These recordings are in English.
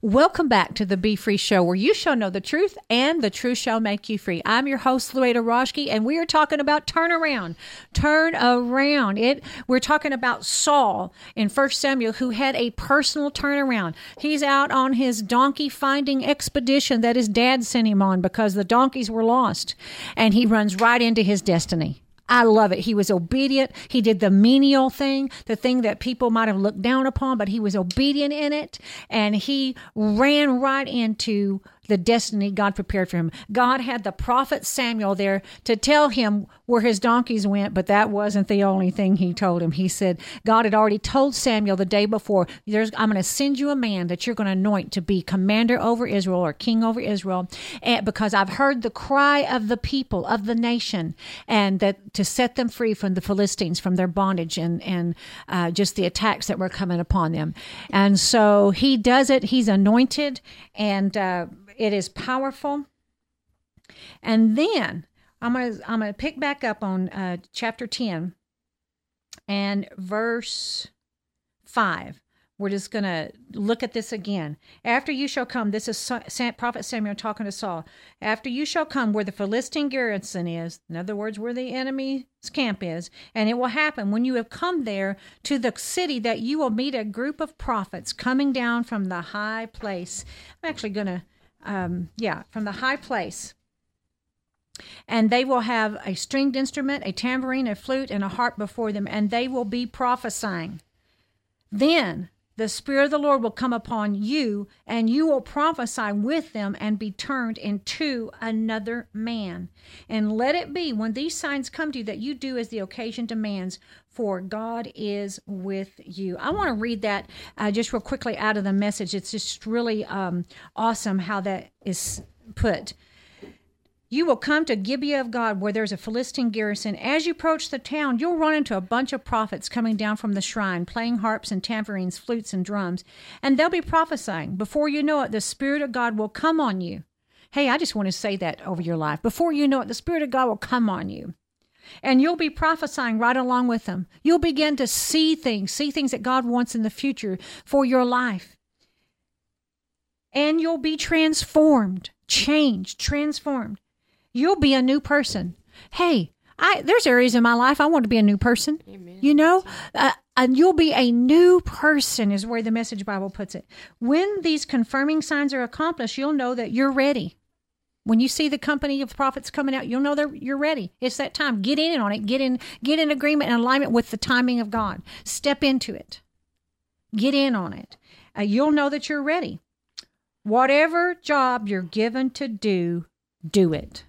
Welcome back to the Be Free Show, where you shall know the truth and the truth shall make you free. I'm your host, Louetta Roschke, and we are talking about turnaround. Turn around. It. We're talking about Saul in First Samuel, who had a personal turnaround. He's out on his donkey finding expedition that his dad sent him on because the donkeys were lost, and he runs right into his destiny. I love it. He was obedient. He did the menial thing, the thing that people might have looked down upon, but he was obedient in it. And he ran right into the destiny God prepared for him. God had the prophet Samuel there to tell him where his donkeys went, but that wasn't the only thing he told him. He said, God had already told Samuel the day before, I'm going to send you a man that you're going to anoint to be commander over Israel or king over Israel, and because I've heard the cry of the people, of the nation, and that to set them free from the Philistines, from their bondage and, and uh, just the attacks that were coming upon them. And so he does it. He's anointed and uh, it is powerful. And then I'm gonna I'm gonna pick back up on uh, chapter ten and verse five. We're just to look at this again. After you shall come, this is Prophet Samuel talking to Saul. After you shall come where the Philistine garrison is, in other words, where the enemy's camp is, and it will happen when you have come there to the city that you will meet a group of prophets coming down from the high place. I'm actually to um, yeah, from the high place. And they will have a stringed instrument, a tambourine, a flute, and a harp before them, and they will be prophesying. Then the Spirit of the Lord will come upon you, and you will prophesy with them and be turned into another man. And let it be when these signs come to you that you do as the occasion demands, for God is with you. I want to read that uh, just real quickly out of the message. It's just really um, awesome how that is put. You will come to Gibeah of God, where there's a Philistine garrison. As you approach the town, you'll run into a bunch of prophets coming down from the shrine, playing harps and tambourines, flutes and drums, and they'll be prophesying. Before you know it, the Spirit of God will come on you. Hey, I just want to say that over your life. Before you know it, the Spirit of God will come on you. And you'll be prophesying right along with them. You'll begin to see things, see things that God wants in the future for your life. And you'll be transformed, changed, transformed. You'll be a new person. Hey, I there's areas in my life I want to be a new person. Amen. You know, uh, and you'll be a new person is where the Message Bible puts it. When these confirming signs are accomplished, you'll know that you're ready. When you see the company of prophets coming out, you'll know that you're ready. It's that time. Get in on it. Get in. Get in agreement and alignment with the timing of God. Step into it. Get in on it. Uh, you'll know that you're ready. Whatever job you're given to do, do it.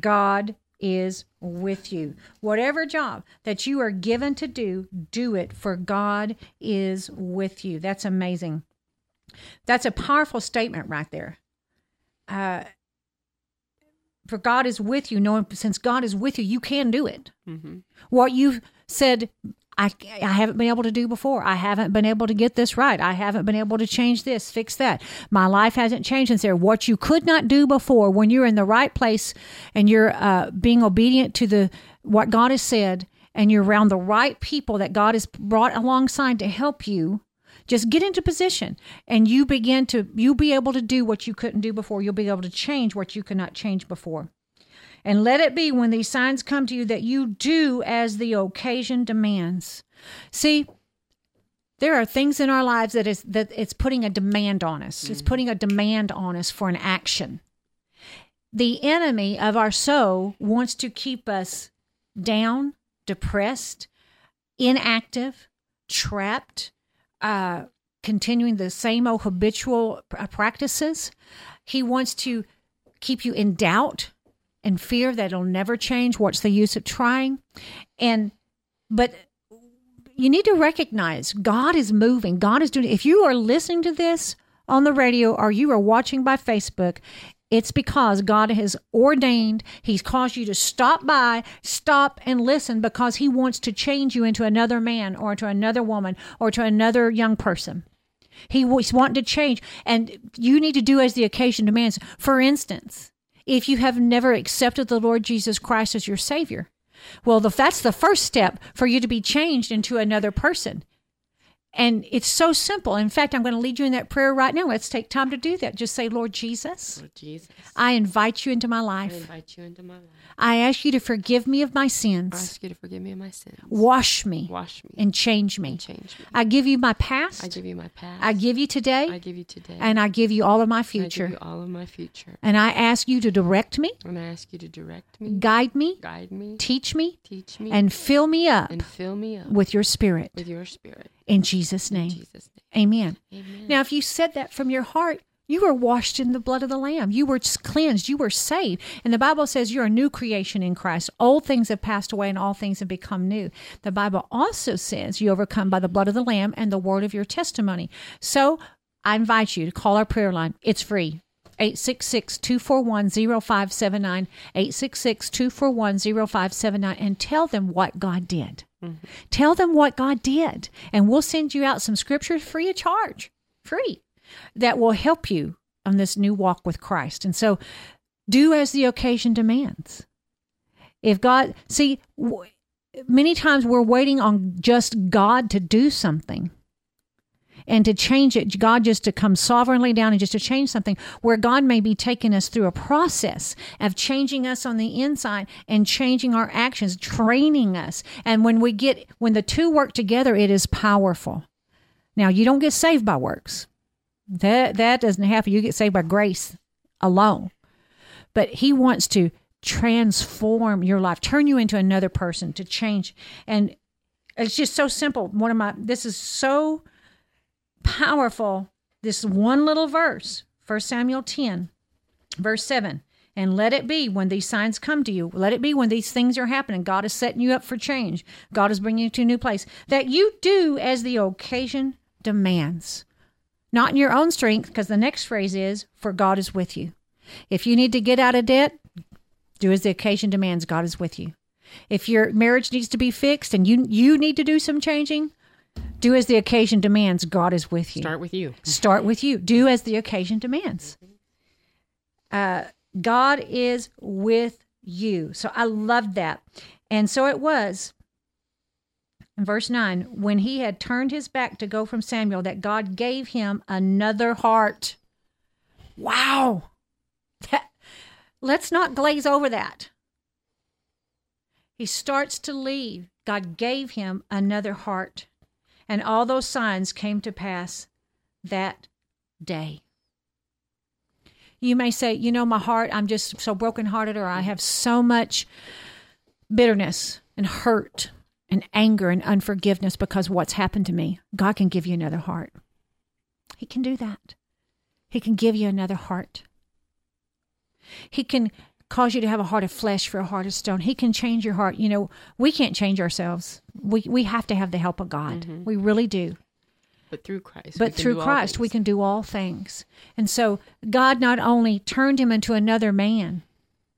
God is with you. Whatever job that you are given to do, do it, for God is with you. That's amazing. That's a powerful statement right there. Uh, for God is with you, knowing since God is with you, you can do it. Mm-hmm. What you've said I, I haven't been able to do before. I haven't been able to get this right. I haven't been able to change this, fix that. My life hasn't changed since there. What you could not do before, when you're in the right place and you're uh, being obedient to the what God has said, and you're around the right people that God has brought alongside to help you, just get into position, and you begin to you'll be able to do what you couldn't do before. You'll be able to change what you could not change before. And let it be when these signs come to you that you do as the occasion demands. See, there are things in our lives that is that it's putting a demand on us. Mm-hmm. It's putting a demand on us for an action. The enemy of our soul wants to keep us down, depressed, inactive, trapped, uh, continuing the same old habitual practices. He wants to keep you in doubt and fear that it'll never change. What's the use of trying? And, but you need to recognize God is moving. God is doing, if you are listening to this on the radio or you are watching by Facebook, it's because God has ordained, He's caused you to stop by, stop and listen because He wants to change you into another man or to another woman or to another young person. He was wanting to change, and you need to do as the occasion demands. For instance, if you have never accepted the Lord Jesus Christ as your Savior, well, that's the first step for you to be changed into another person. And it's so simple. In fact, I'm going to lead you in that prayer right now. Let's take time to do that. Just say, Lord Jesus, Lord Jesus, I invite you into my life. I invite you into my life. I ask you to forgive me of my sins. I ask you to forgive me of my sins. wash me, Wash me and change me. and change me. I give you my past. I give you my past. I give you today, I give you today. and I give you all of my future. I give you all of my future. And I ask you to direct me, And I ask you to direct me, guide me, guide me, teach me, teach me, and fill me up and fill me up with your spirit. with your spirit. In Jesus' In name. Amen. name. Amen. Now, if you said that from your heart, you were washed in the blood of the Lamb. You were cleansed. You were saved. And the Bible says you're a new creation in Christ. Old things have passed away and all things have become new. The Bible also says you overcome by the blood of the Lamb and the word of your testimony. So I invite you to call our prayer line. It's free. 866 241 0579. 866 241 0579. And tell them what God did. Mm-hmm. Tell them what God did. And we'll send you out some scriptures free of charge. Free. That will help you on this new walk with Christ. And so do as the occasion demands. If God, see, w- many times we're waiting on just God to do something and to change it, God just to come sovereignly down and just to change something, where God may be taking us through a process of changing us on the inside and changing our actions, training us. And when we get, when the two work together, it is powerful. Now, you don't get saved by works. That that doesn't happen. You get saved by grace alone. But he wants to transform your life, turn you into another person, to change. And it's just so simple. One of my this is so powerful. This one little verse, 1 Samuel 10, verse 7. And let it be when these signs come to you. Let it be when these things are happening. God is setting you up for change. God is bringing you to a new place. That you do as the occasion demands. Not in your own strength, because the next phrase is, for God is with you. If you need to get out of debt, do as the occasion demands. God is with you. If your marriage needs to be fixed and you you need to do some changing, do as the occasion demands. God is with you. Start with you. Start with you. Do as the occasion demands. Uh, God is with you. So I loved that. And so it was in verse 9 when he had turned his back to go from Samuel that God gave him another heart. Wow. That, let's not glaze over that. He starts to leave. God gave him another heart. And all those signs came to pass that day. You may say, you know, my heart, I'm just so brokenhearted, or I have so much bitterness and hurt and anger and unforgiveness because what's happened to me. God can give you another heart. He can do that. He can give you another heart. He can cause you to have a heart of flesh for a heart of stone. He can change your heart. You know, we can't change ourselves. We we have to have the help of God. Mm-hmm. We really do. But through Christ. But through Christ, we can do all things. And so God not only turned him into another man,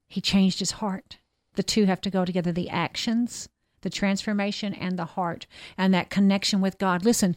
he changed his heart. The two have to go together the actions, the transformation, and the heart, and that connection with God. Listen,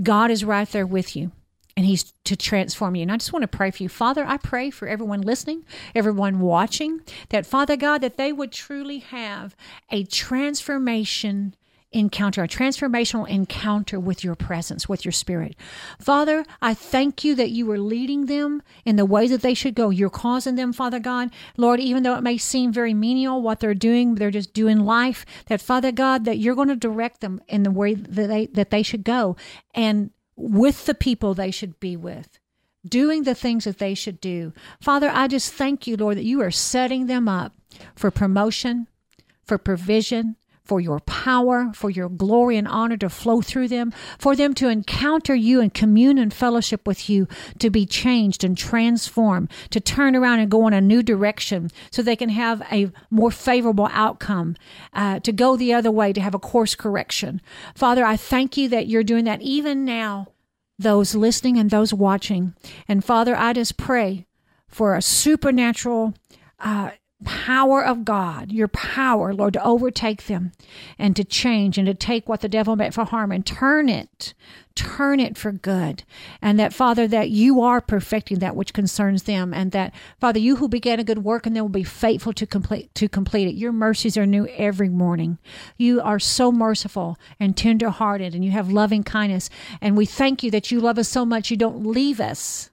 God is right there with you. And he's to transform you. And I just want to pray for you. Father, I pray for everyone listening, everyone watching, that Father God, that they would truly have a transformation encounter, a transformational encounter with your presence, with your spirit. Father, I thank you that you are leading them in the way that they should go. You're causing them, Father God, Lord, even though it may seem very menial what they're doing, they're just doing life, that Father God, that you're going to direct them in the way that they, that they should go and with the people they should be with doing the things that they should do. Father, I just thank you, Lord, that you are setting them up for promotion, for provision, for your power, for your glory and honor to flow through them, for them to encounter you and commune and fellowship with you, to be changed and transformed, to turn around and go in a new direction so they can have a more favorable outcome, uh, to go the other way, to have a course correction. Father, I thank you that you're doing that even now, those listening and those watching. And Father, I just pray for a supernatural uh, power of God, your power, Lord, to overtake them and to change and to take what the devil meant for harm and turn it, turn it for good. And that, Father, that you are perfecting that which concerns them and that, Father, you who began a good work and they will be faithful to complete, to complete it. Your mercies are new every morning. You are so merciful and tenderhearted and you have loving kindness. And we thank you that you love us so much you don't leave us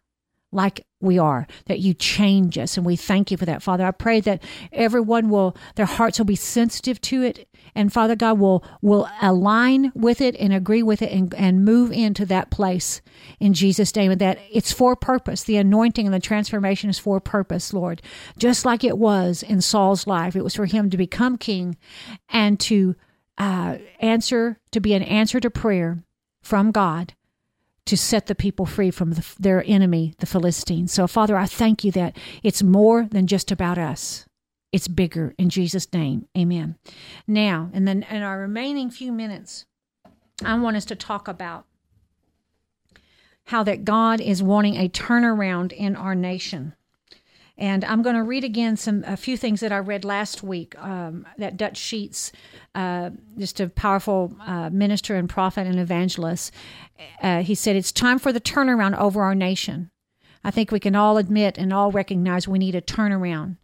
like we are, that you change us. And we thank you for that, Father. I pray that everyone will, their hearts will be sensitive to it. And Father God will, will align with it and agree with it and, and move into that place in Jesus' name. And that it's for purpose. The anointing and the transformation is for purpose, Lord. Just like it was in Saul's life, it was for him to become king and to uh, answer, to be an answer to prayer from God to set the people free from the, their enemy, the Philistines. So, Father, I thank you that it's more than just about us. It's bigger in Jesus' name. Amen. Now, and then in our remaining few minutes, I want us to talk about how that God is wanting a turnaround in our nation. And I'm going to read again some a few things that I read last week. Um, that Dutch Sheets, uh, just a powerful uh, minister and prophet and evangelist, uh, he said it's time for the turnaround over our nation. I think we can all admit and all recognize we need a turnaround.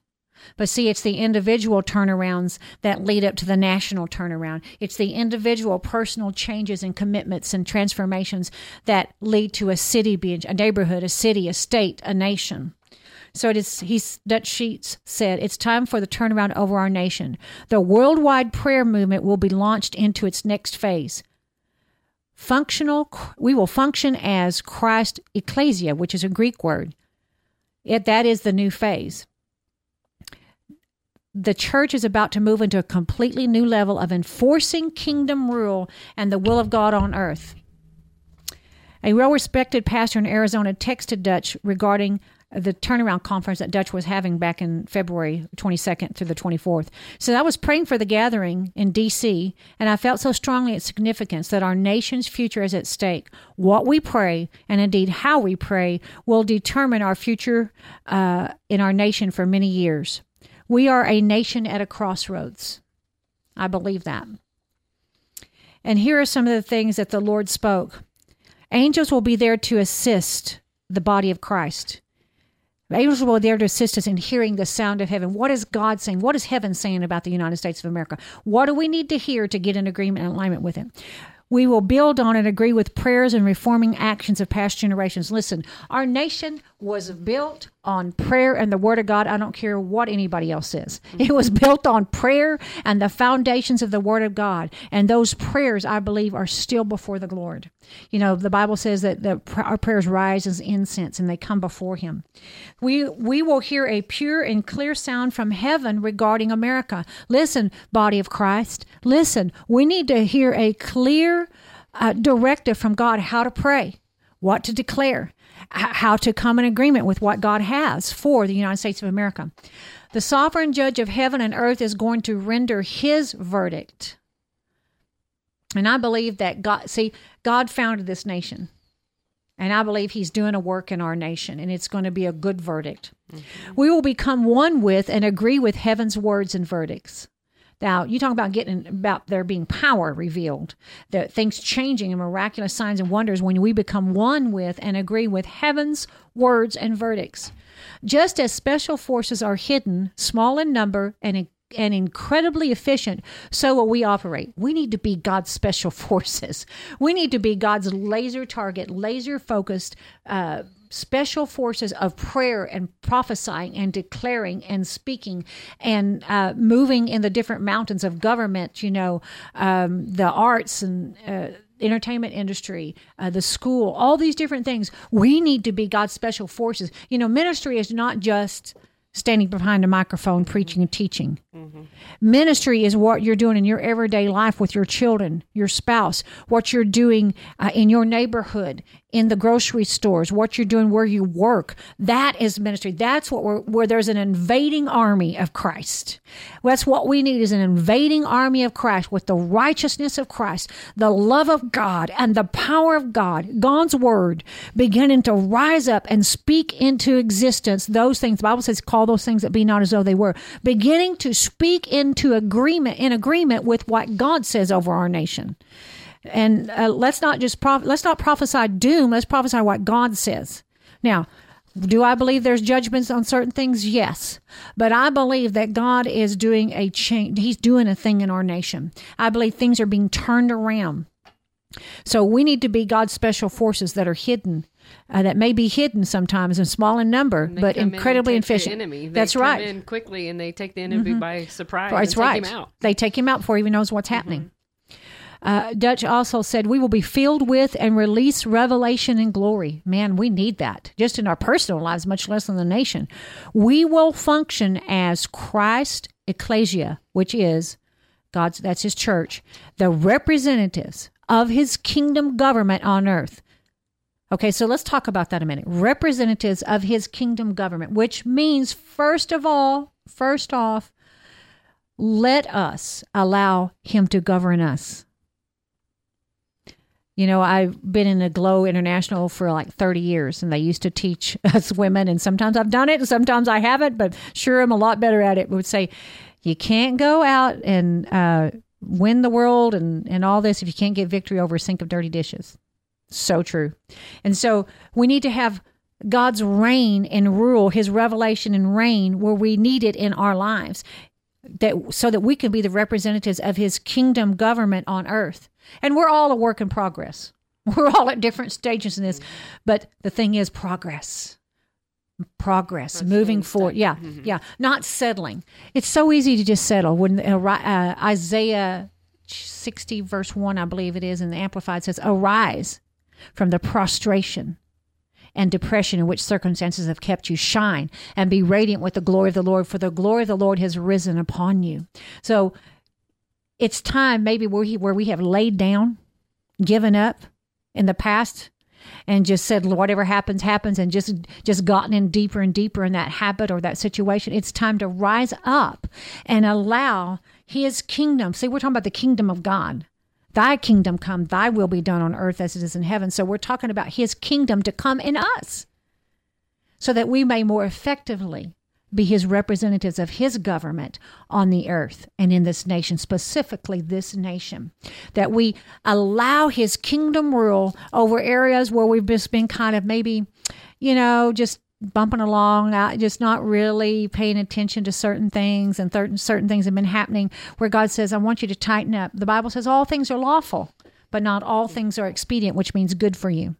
But see, it's the individual turnarounds that lead up to the national turnaround. It's the individual personal changes and commitments and transformations that lead to a city being a neighborhood, a city, a state, a nation. So it is, he's, Dutch Sheets said, it's time for the turnaround over our nation. The worldwide prayer movement will be launched into its next phase. Functional, we will function as Christ ecclesia, which is a Greek word. It, that is the new phase. The church is about to move into a completely new level of enforcing kingdom rule and the will of God on earth. A well respected pastor in Arizona texted Dutch regarding the turnaround conference that Dutch was having back in February 22nd through the 24th. So I was praying for the gathering in D.C., and I felt so strongly its significance that our nation's future is at stake. What we pray, and indeed how we pray, will determine our future uh, in our nation for many years. We are a nation at a crossroads. I believe that. And here are some of the things that the Lord spoke. Angels will be there to assist the body of Christ. Angels were there to assist us in hearing the sound of heaven. What is God saying? What is heaven saying about the United States of America? What do we need to hear to get in agreement and alignment with it? We will build on and agree with prayers and reforming actions of past generations. Listen, our nation was built on prayer and the Word of God. I don't care what anybody else says. Mm-hmm. It was built on prayer and the foundations of the Word of God. And those prayers, I believe, are still before the Lord. You know, the Bible says that the, our prayers rise as incense and they come before Him. We, we will hear a pure and clear sound from heaven regarding America. Listen, body of Christ, listen, we need to hear a clear uh, directive from God how to pray, what to declare how to come in agreement with what God has for the United States of America. The sovereign judge of heaven and earth is going to render his verdict. And I believe that God, see, God founded this nation. And I believe he's doing a work in our nation, and it's going to be a good verdict. Mm-hmm. We will become one with and agree with heaven's words and verdicts. Now, you talk about getting about there being power revealed, that things changing and miraculous signs and wonders when we become one with and agree with heaven's words and verdicts. Just as special forces are hidden, small in number, and and incredibly efficient, so will we operate. We need to be God's special forces. We need to be God's laser target, laser focused, uh, special forces of prayer and prophesying and declaring and speaking and uh, moving in the different mountains of government, you know, um, the arts and uh, entertainment industry, uh, the school, all these different things. We need to be God's special forces. You know, ministry is not just standing behind a microphone preaching and teaching. Ministry is what you're doing in your everyday life with your children, your spouse, what you're doing uh, in your neighborhood, in the grocery stores, what you're doing where you work. That is ministry. That's what where there's an invading army of Christ. That's what we need is an invading army of Christ with the righteousness of Christ, the love of God, and the power of God, God's word, beginning to rise up and speak into existence those things. The Bible says, call those things that be not as though they were. Beginning to speak into agreement, in agreement with what God says over our nation. And uh, let's not just prof- let's not prophesy doom. Let's prophesy what God says. Now, do I believe there's judgments on certain things? Yes. But I believe that God is doing a change. He's doing a thing in our nation. I believe things are being turned around. So we need to be God's special forces that are hidden, uh, that may be hidden sometimes and small in number, but in incredibly the efficient. Enemy. They That's come right. in quickly and they take the enemy by surprise. That's right. Him out. They take him out before he even knows what's happening. Uh, Dutch also said, We will be filled with and release revelation and glory. Man, we need that just in our personal lives, much less in the nation. We will function as Christ ecclesia, which is God's, that's his church, the representatives of his kingdom government on earth. Okay, so let's talk about that a minute. Representatives of his kingdom government, which means, first of all, first off, let us allow him to govern us. You know, I've been in Aglow International for like 30 years, and they used to teach us women, and sometimes I've done it, and sometimes I haven't, but sure, I'm a lot better at it. Would say, you can't go out and uh, win the world and, and all this if you can't get victory over a sink of dirty dishes. So true. And so we need to have God's reign and rule, his revelation and reign where we need it in our lives. That so that we can be the representatives of his kingdom government on earth. And we're all a work in progress. We're all at different stages in this. But the thing is progress. Progress, moving forward. Yeah, yeah. Not settling. It's so easy to just settle. When uh, uh, Isaiah 60, verse 1, I believe it is, in the Amplified says, Arise from the prostration and depression in which circumstances have kept you shine and be radiant with the glory of the Lord, for the glory of the Lord has risen upon you. So it's time maybe where, he, where we have laid down, given up in the past, and just said whatever happens happens and just just gotten in deeper and deeper in that habit or that situation. It's time to rise up and allow his kingdom. See we're talking about the kingdom of god Thy kingdom come, thy will be done on earth as it is in heaven. So we're talking about his kingdom to come in us so that we may more effectively be his representatives of his government on the earth and in this nation, specifically this nation. That we allow his kingdom rule over areas where we've just been kind of maybe, you know, just bumping along, not, just not really paying attention to certain things, and certain certain things have been happening where God says, "I want you to tighten up." The Bible says all things are lawful, but not all things are expedient, which means good for you.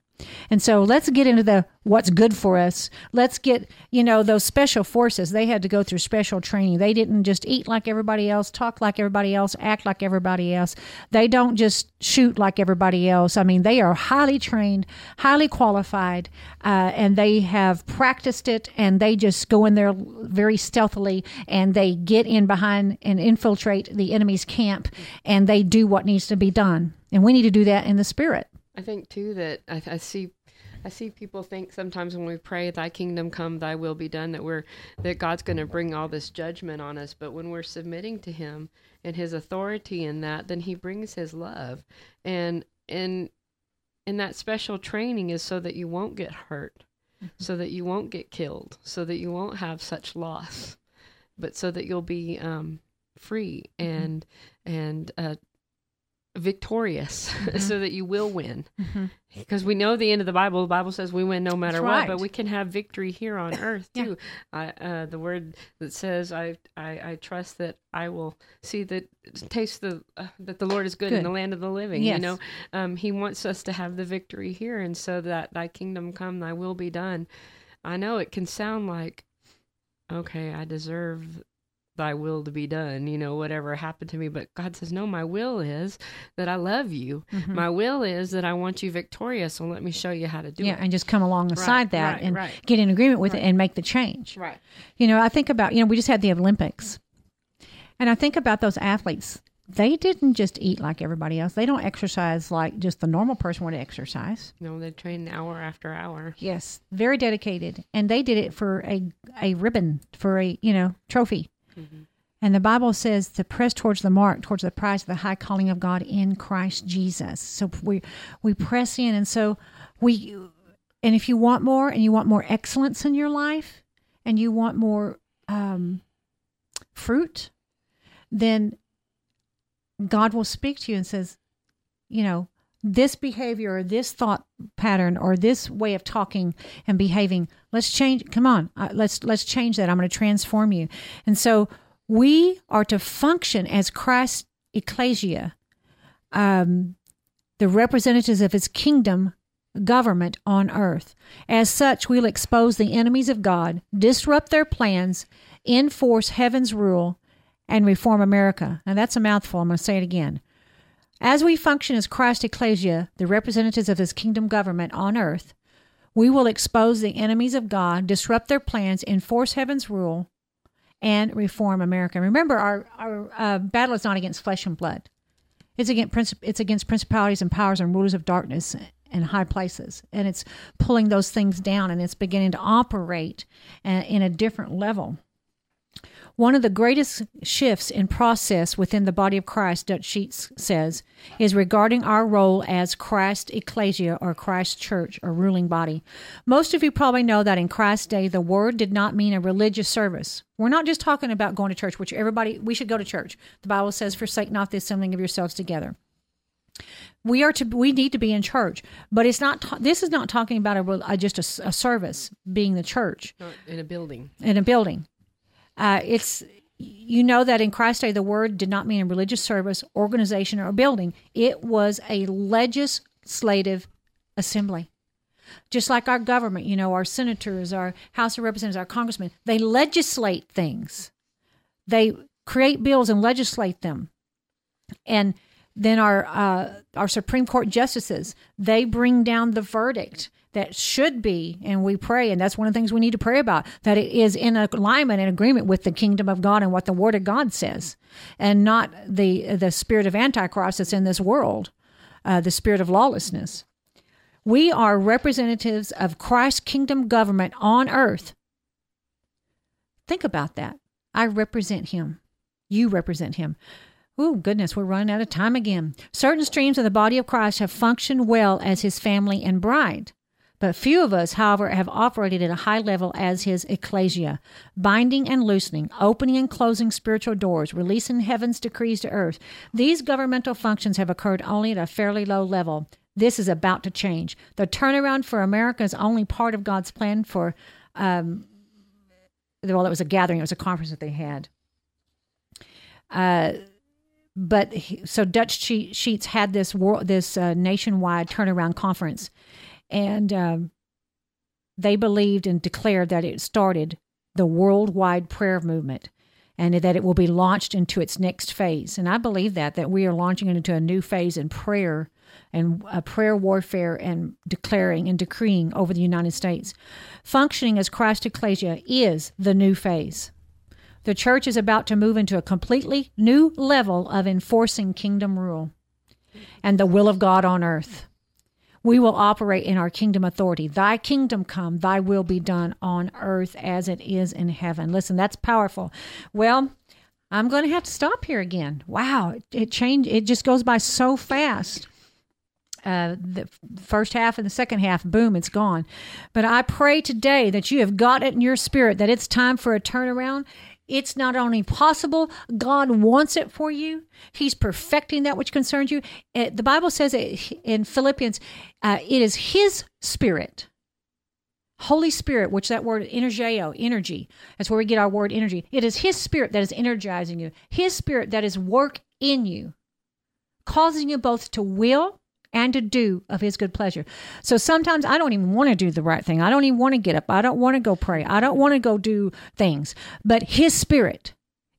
And so let's get into the what's good for us. Let's get, you know, those special forces. They had to go through special training. They didn't just eat like everybody else, talk like everybody else, act like everybody else. They don't just shoot like everybody else. I mean, they are highly trained, highly qualified, uh, and they have practiced it and they just go in there very stealthily and they get in behind and infiltrate the enemy's camp and they do what needs to be done. And we need to do that in the spirit. I think too that I, I see, I see people think sometimes when we pray, "Thy kingdom come, Thy will be done," that we're that God's going to bring all this judgment on us. But when we're submitting to Him and His authority in that, then He brings His love, and and and that special training is so that you won't get hurt, so that you won't get killed, so that you won't have such loss, but so that you'll be um, free and and uh, victorious so that you will win. Because we know the end of the bible the bible says we win no matter That's what but we can have victory here on earth Yeah. too. I, uh, the word that says I, I i trust that i will see that taste the uh, that the lord is good, in the land of the living Yes. you know? Um, he wants us to have the victory here and so that thy kingdom come thy will be done. I know it can sound like okay i deserve thy will to be done, you know, whatever happened to me. But God says, no, my will is that I love you. Mm-hmm. My will is that I want you victorious. So let me show you how to do yeah, it. and just come alongside Right, that right, and right. get in agreement with it and make the change. Right. You know, I think about, you know, we just had the Olympics. And I think about those athletes. They didn't just eat like everybody else. They don't exercise like just the normal person would exercise. No, they train hour after hour. Yes, very dedicated, and they did it for a a ribbon for a you know trophy. And the Bible says to press towards the mark, towards the prize of the high calling of God in Christ Jesus. So we we press in, and so we, and if you want more, and you want more excellence in your life, and you want more um, fruit, then God will speak to you and says, you know, this behavior or this thought pattern or this way of talking and behaving let's change come on uh, let's let's change that. I'm going to transform you. And so we are to function as christ's ecclesia um, the representatives of his kingdom government on earth. As such we'll expose the enemies of god disrupt their plans enforce heaven's rule and reform america. Now that's a mouthful. I'm going to say it again as we function as Christ Ecclesia, the representatives of his kingdom government on earth, we will expose the enemies of God, disrupt their plans, enforce heaven's rule, and reform America. Remember, our, our uh, battle is not against flesh and blood. It's against, princip- it's against principalities and powers and rulers of darkness and high places. And it's pulling those things down and it's beginning to operate uh, in a different level. One of the greatest shifts in process within the body of Christ, Dutch Sheets says, is regarding our role as Christ ecclesia or Christ church or ruling body. Most of you probably know that in Christ's day, the word did not mean a religious service. We're not just talking about going to church, which everybody, we should go to church. The Bible says, forsake not the assembling of yourselves together. We are to, we need to be in church, but it's not, ta- this is not talking about a, a just a, a service being the church Not in a building. in a building. Uh, it's you know that in Christ's day the word did not mean a religious service, organization, or building. It was a legislative assembly. Just like our government, you know, our senators, our House of Representatives, our congressmen, they legislate things. They create bills and legislate them. And then our uh, our Supreme Court justices, they bring down the verdict that should be, and we pray, and that's one of the things we need to pray about, that it is in alignment and agreement with the kingdom of God and what the Word of God says, and not the the spirit of Antichrist that's in this world, uh, the spirit of lawlessness. We are representatives of Christ's kingdom government on earth. Think about that. I represent Him. You represent Him. Oh, goodness, we're running out of time again. Certain streams of the body of Christ have functioned well as his family and bride. But few of us, however, have operated at a high level as his ecclesia, binding and loosening, opening and closing spiritual doors, releasing heaven's decrees to earth. These governmental functions have occurred only at a fairly low level. This is about to change. The turnaround for America is only part of God's plan for, um, well, it was a gathering, it was a conference that they had. Uh, but he, so Dutch Sheets had this world, this uh, nationwide turnaround conference, and um, they believed and declared that it started the worldwide prayer movement, and that it will be launched into its next phase. And I believe that that we are launching into a new phase in prayer and uh, prayer warfare and declaring and decreeing over the United States. Functioning as Christ Ecclesia is the new phase. The church is about to move into a completely new level of enforcing kingdom rule and the will of God on earth. We will operate in our kingdom authority. Thy kingdom come, thy will be done on earth as it is in heaven. Listen, that's powerful. Well, I'm going to have to stop here again. Wow, it, changed. It just goes by so fast. Uh, the first half and the second half, boom, it's gone. But I pray today that you have got it in your spirit that it's time for a turnaround. It's not only possible, God wants it for you. He's perfecting that which concerns you. Uh, the Bible says in Philippians, uh, it is His Spirit, Holy Spirit, which that word energeo, energy, that's where we get our word energy. It is His Spirit that is energizing you, His Spirit that is work in you, causing you both to will and to do of his good pleasure. So sometimes I don't even want to do the right thing. I don't even want to get up. I don't want to go pray. I don't want to go do things. But his spirit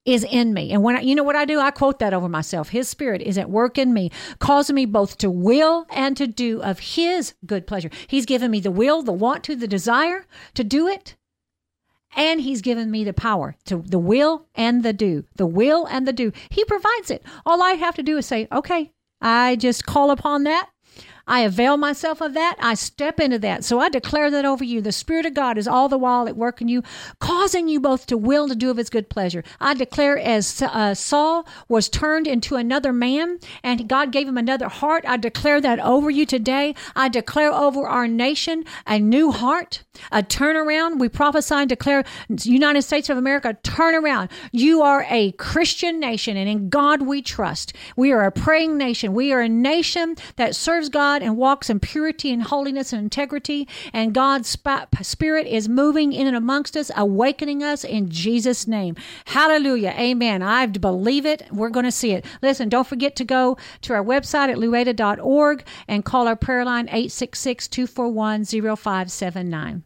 is in me. And when I, you know what I do? I quote that over myself. His spirit is at work in me, causing me both to will and to do of his good pleasure. He's given me the will, the want to, the desire to do it. and he's given me the power to the will and the do the will and the do he provides it all i have to do is say okay i just call upon that I avail myself of that. I step into that. So I declare that over you. The Spirit of God is all the while at work in you, causing you both to will to do of His good pleasure. I declare as uh, Saul was turned into another man and God gave him another heart, I declare that over you today. I declare over our nation a new heart, a turnaround. We prophesy and declare United States of America, turn around. You are a Christian nation and in God we trust. We are a praying nation. We are a nation that serves God God and walks in purity and holiness and integrity. And God's Spirit is moving in and amongst us, awakening us in Jesus' name. Hallelujah. Amen. I believe it. We're going to see it. Listen, don't forget to go to our website at lueda.org and call our prayer line 866 241 0579.